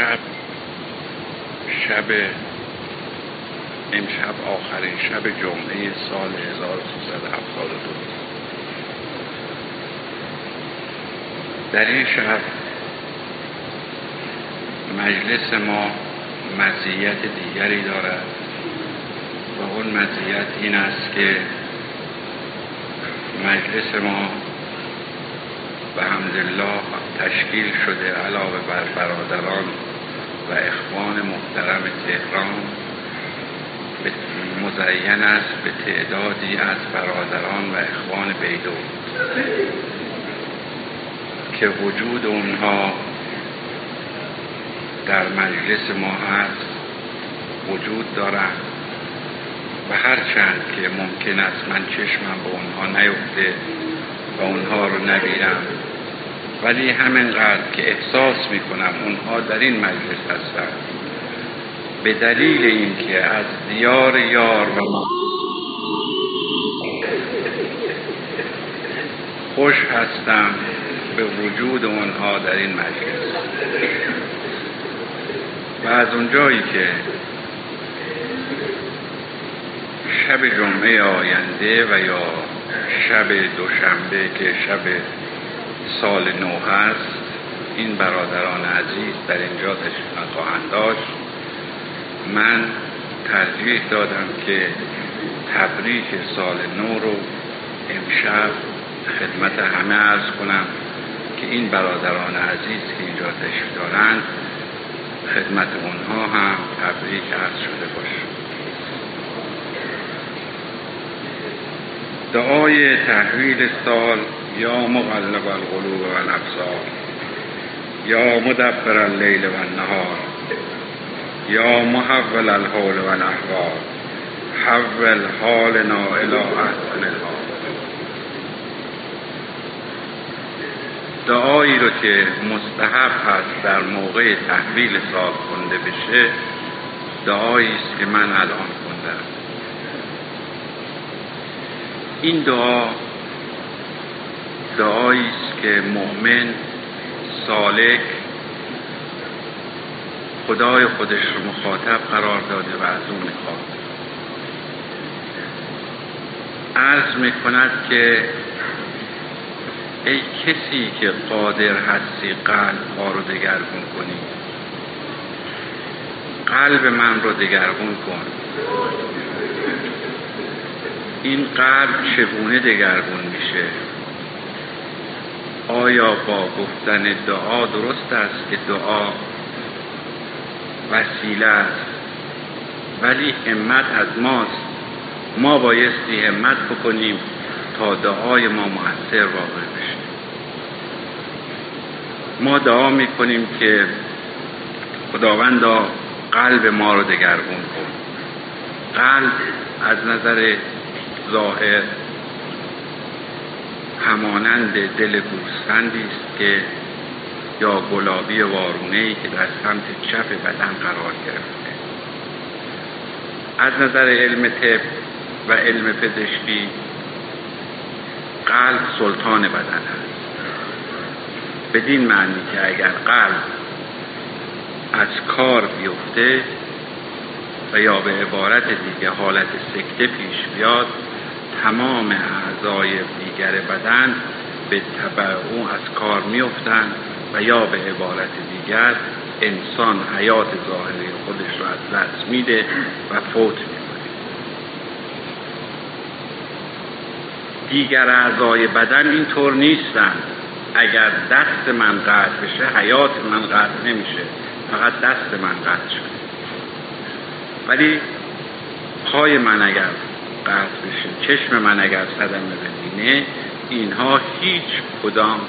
امشب شب امشب آخرین شب جمعه سال 1372 در این شب مجلس ما مزیت دیگری دارد و اون مزیت این است که مجلس ما به حمدالله تشکیل شده علاوه بر برادران و اخوان محترم تهران مزین است به تعدادی از برادران و اخوان بیدو که وجود اونها در مجلس ما هست وجود دارند و هرچند که ممکن است من چشمم به اونها نیفته و اونها رو نبینم. ولی همینقدر که احساس می‌کنم اونها در این مجلس هستند به دلیل اینکه از دیار یار و خوش هستم به وجود اونها در این مجلس. و از اونجایی که شب جمعه آینده و یا شب دوشنبه که شب سال نو هست. این برادران عزیز در اینجا تشریف خواهند داشت. من ترجیح دادم که تبریک سال نو رو امشب خدمت همه ارز کنم که این برادران عزیز که اینجا تشریف دارند خدمت اونها هم تبریک عرض شده باشه. دعای تحویل سال یا مقلب القلوب و الابصار یا مدبر اللیل و النهار یا محول الحول و الاحوال حول حالنا الى احسن الحال دعایی رو که مستحب هست در موقع تحویل سال کنده بشه دعایی است که من الان خوندم. این دعا دعایی است که مؤمن سالک خدای خودش رو مخاطب قرار داده و از اون می‌خواد. عرض می‌کند که ای کسی که قادر هستی قلب ها رو دگرگون کنی قلب من رو دگرگون کن. این قلب چگونه دگرگون میشه؟ آیا با گفتن دعا درست است که دعا وسیله است؟ ولی همت از ماست. ما بایستی همت بکنیم تا دعای ما موثر واقع بشه. ما دعا می‌کنیم که خداوندا قلب ما رو دگرگون کن. قلب از نظر ظاهر همانند دل گوسفندی است که یا گلابی وارونه ای که در سمت چپ بدن قرار گرفته. از نظر علم طب و علم پزشکی قلب سلطان بدن است. بدین معنی که اگر قلب از کار بیفته و یا به عبارت دیگه حالت سکته پیش بیاد تمام اعضای دیگر بدن به طبع او از کار میفتند و یا به عبارت دیگر انسان حیات ظاهری خودش رو از دست میده و فوت می‌کنه. دیگر اعضای بدن اینطور نیستن اگر دست من قطع بشه حیات من قطع نمیشه. فقط دست من قطع شده. ولی پای من اگر قطع بشه چشم من اگر صدمه ببینه اینها هیچ کدام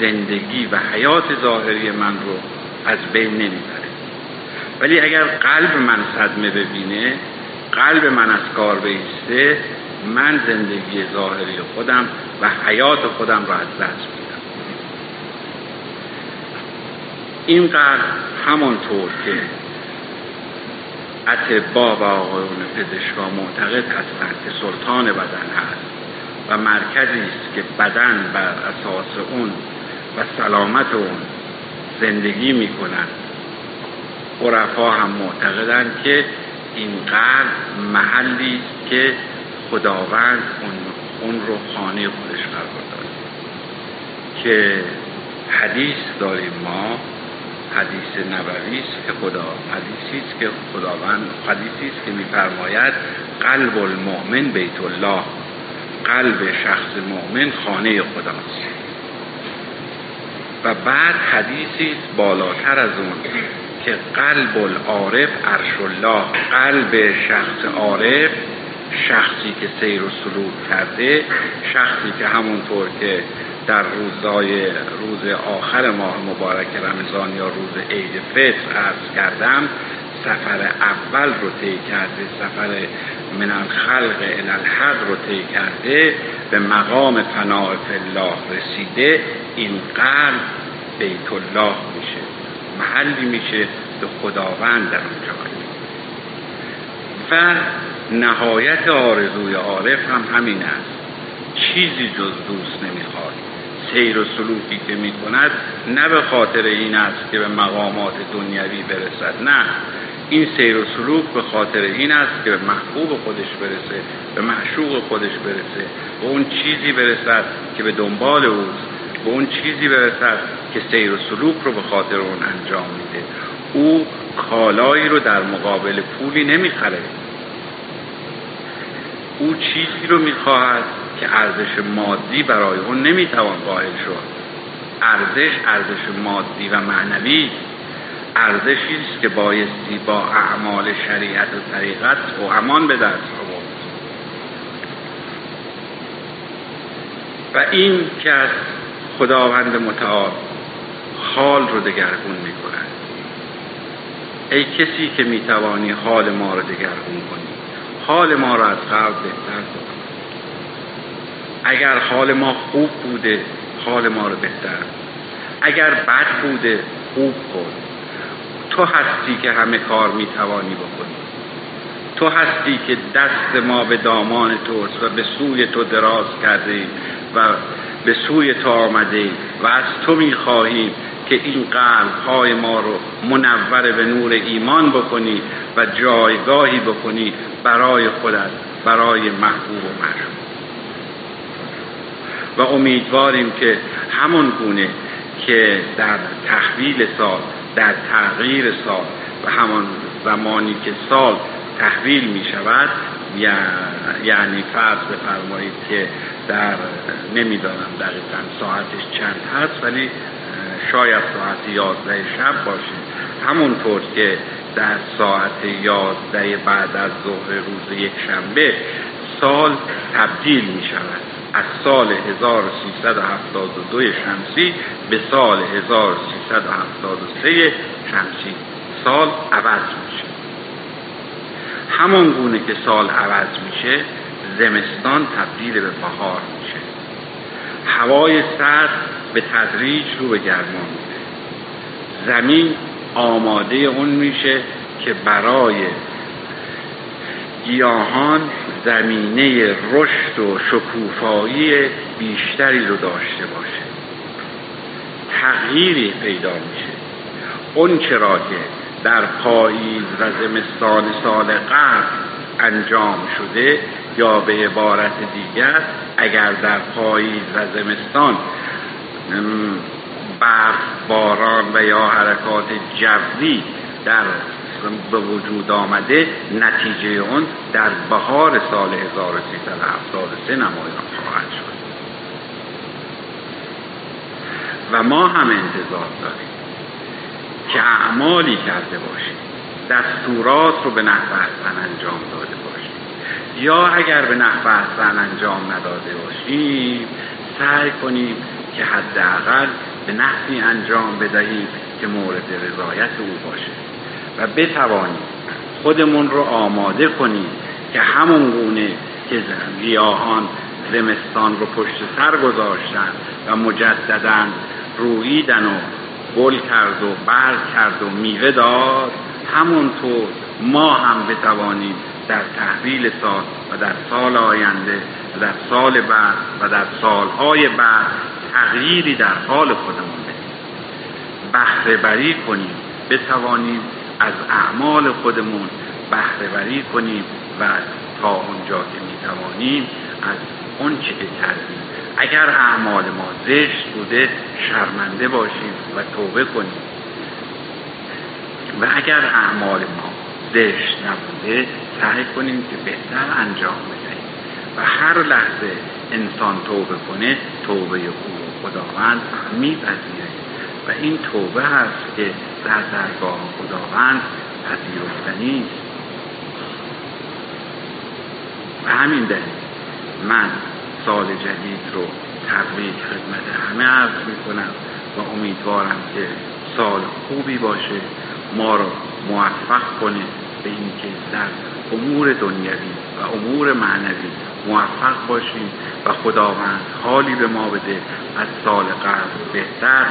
زندگی و حیات ظاهری من رو از بین نمی‌بره. ولی اگر قلب من صدمه ببینه قلب من از کار بیسته من زندگی ظاهری خودم و حیات خودم را از دست میدم. این قلب همانطور که اتبا و آقایون پزشکا معتقد هستند که سلطان بدن هست و مرکزی است که بدن بر اساس اون و سلامت اون زندگی می‌کنن عرفا هم معتقدند که این قلب محلی است که خداوند اون, اون رو خانه خودش قرار داده که حدیث داریم ما حدیث نبوی است که خدا حدیثی است که خداوند حدیثی است که میفرماید قلب المؤمن بیت الله قلب شخص مؤمن خانه خداست. و بعد حدیثی است بالاتر از اون که قلب العارف عرش الله قلب شخص عارف شخصی که سیر و سلوک کرده شخصی که همونطور که در روزهای روز آخر ماه مبارک رمضان یا روز عید فطر عرض کردم سفر اول رو طی کرده سفر من الخلق الالحد رو طی کرده به مقام فناع الله رسیده این قلب بیت الله میشه محلی میشه به خداوند در اونجا و نهایت آرزوی عارف هم همین است. چیزی جز دوست نمی‌خواد. سیر و سلوکی که می‌کند نه به خاطر این است که به مقامات دنیوی برسد نه. این سیر و سلوک به خاطر این است که به محبوب خودش برسه به معشوق خودش برسه به اون چیزی برسد که به دنبال اوست به اون چیزی برسد که سیر و سلوک رو به خاطر اون انجام میده. او کالایی رو در مقابل پولی نمی‌خره. او چیزی رو می‌خواهد که ارزش مادی برای اون نمی‌توان قائل شد. ارزش ارزش مادی و معنوی ارزشی است که بایستی با اعمال شریعت و طریقت و امان به دست آورد. و این که از خداوند متعال حال رو دگرگون می کند ای کسی که می توانی حال ما رو دگرگون کنی حال ما رو از قبل بهتر کن. اگر حال ما خوب بوده حال ما رو بهتر. اگر بد بوده خوب کن. تو هستی که همه کار می توانی بکنی. تو هستی که دست ما به دامان توست و به سوی تو دراز کرده و به سوی تو آمده و از تو می‌خواهیم که این قلب های ما رو منور به نور ایمان بکنی و جایگاهی بکنی برای خودت برای محبوب و محبوب و امیدواریم که همون گونه که در تحویل سال در تغییر سال و همان زمانی که سال تحویل می شود یعنی فرض بفرمایید که در نمی‌دانم دقیقا ساعتش چند هست ولی شاید ساعت یازده شب باشه. همونطور که در ساعت یازده بعد از ظهر روز یک شنبه سال تبدیل می شود. از سال 1372 شمسی به سال 1373 شمسی سال عوض میشه. همان گونه که سال عوض میشه زمستان تبدیل به بهار میشه. هوای سرد به تدریج رو به گرما میده. زمین آماده اون میشه که برای گیاهان زمینه رشد و شکوفایی بیشتری رو داشته باشه. تغییری پیدا میشه. اون چرا که در پاییز و زمستان سال قبل انجام شده یا به عبارت دیگر اگر در پاییز و زمستان برف باران و یا حرکات جوی در به وجود آمده نتیجه اون در بهار سال 1373 نمایان خواهد شد. و ما هم انتظار داریم که اعمالی کرده باشیم دستورات رو به نحو احسن انجام داده باشیم. یا اگر به نحو احسن انجام نداده باشیم سعی کنیم که حداقل به نحوی انجام بدهیم که مورد رضایت او باشه. و بتوانیم خودمون رو آماده کنیم که همون گونه که گیاهان زمستان رو پشت سر گذاشتن و مجددا رویدن و گل کرد و برگ کرد و میوه داد همونطور ما هم بتوانیم در تحویل سال و در سال آینده و در سال بعد و در سالهای بعد تغییری در حال خودمون بدیم. بهره بری کنیم بتوانیم از اعمال خودمون بهرهوری کنیم و تا اونجا که می‌توانیم از اون چی که کردیم. اگر اعمال ما زشت بوده شرمنده باشیم و توبه کنیم. و اگر اعمال ما زشت نبوده سعی کنیم که بهتر انجام بدهیم. و هر لحظه انسان توبه کنه توبه او خداوند میپذیره و این توبه هست که در درگاه خداوند پذیرفتنی است و همین دلیل من سال جدید رو تبریک خدمت همه عرض می‌کنم و امیدوارم که سال خوبی باشه. ما رو موفق کنه به اینکه در امور دنیوی و امور معنوی موفق باشیم و خداوند حالی به ما بده از سال قبل بهتر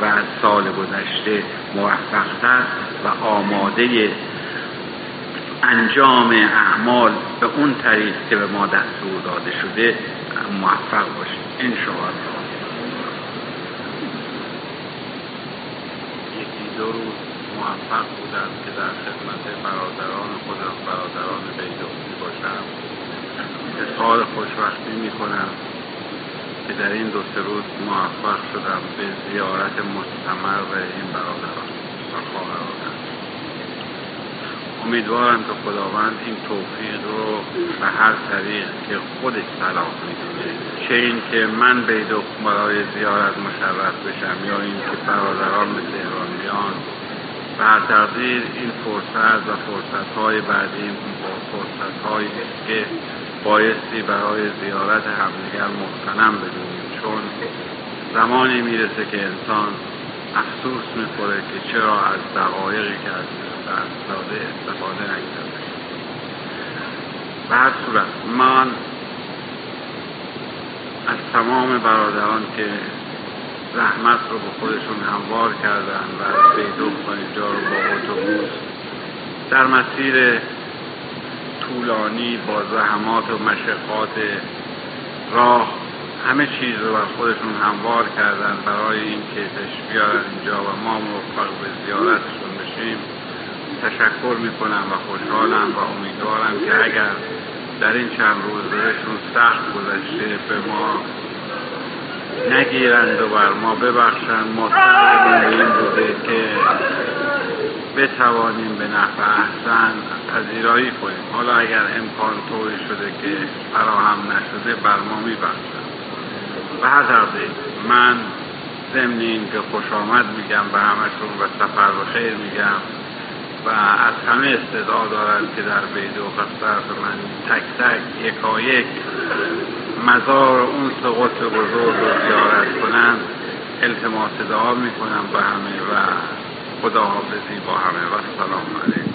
و از سال گذشته موفقتر و آماده انجام اعمال به اون طریق که به ما دستور داده شده موفق باشیم. انشاءالله. یکی دو روز. موفق بودم که در خدمت برادران خودم برادران بیدوسی باشم. اظهار خوشبختی می‌کنم که در این دو سه روز موفق شدم به زیارت مستمر به این برادران و خواهرانم. امیدوارم که خداوند این توفیق رو به هر طریق که خودش صلاح می‌دونه چه این که من بیدو برای زیارت مشرف بشم یا این که برادران به تهران بر تقدیر این فرصت و فرصت های بعدی فرصت هایی که بایستی برای زیارت همدیگر مختنم بدونیم چون زمانی می‌رسه که انسان افسوس می‌خوره که چرا از دقایقی که از دست داده استفاده نکرده. به هر صورت من از تمام برادران که زحمت رو به خودشون هموار کردن و از بیدوب تا اینجا رو با اتوبوس. در مسیر طولانی با زحمات و مشقات راه همه چیز رو بر خودشون هموار کردن برای اینکه تش بیارن اینجا و ما موفق به زیارتشون بشیم. تشکر می‌کنم و خوشحالم و امیدوارم که اگر در این چند روز بهشون سخت گذشته به ما نگیرند و بر ما ببخشند. ما به این بوده که بتوانیم به نحو احسن پذیرایی کنیم. حالا اگر امکان طوری شده که فراهم نشده بر ما میبخشند. هر تقدیر من ضمن این که خوش آمد میگم به همشون و سفر به خیر میگم و از همه استدعا دارد که در بیدو طرف من تک تک یکایک مزار اون قطب بزرگ رو زیارت کنم التماس دعا می‌کنم به همه و خداحافظی با همه و سلام علیکم.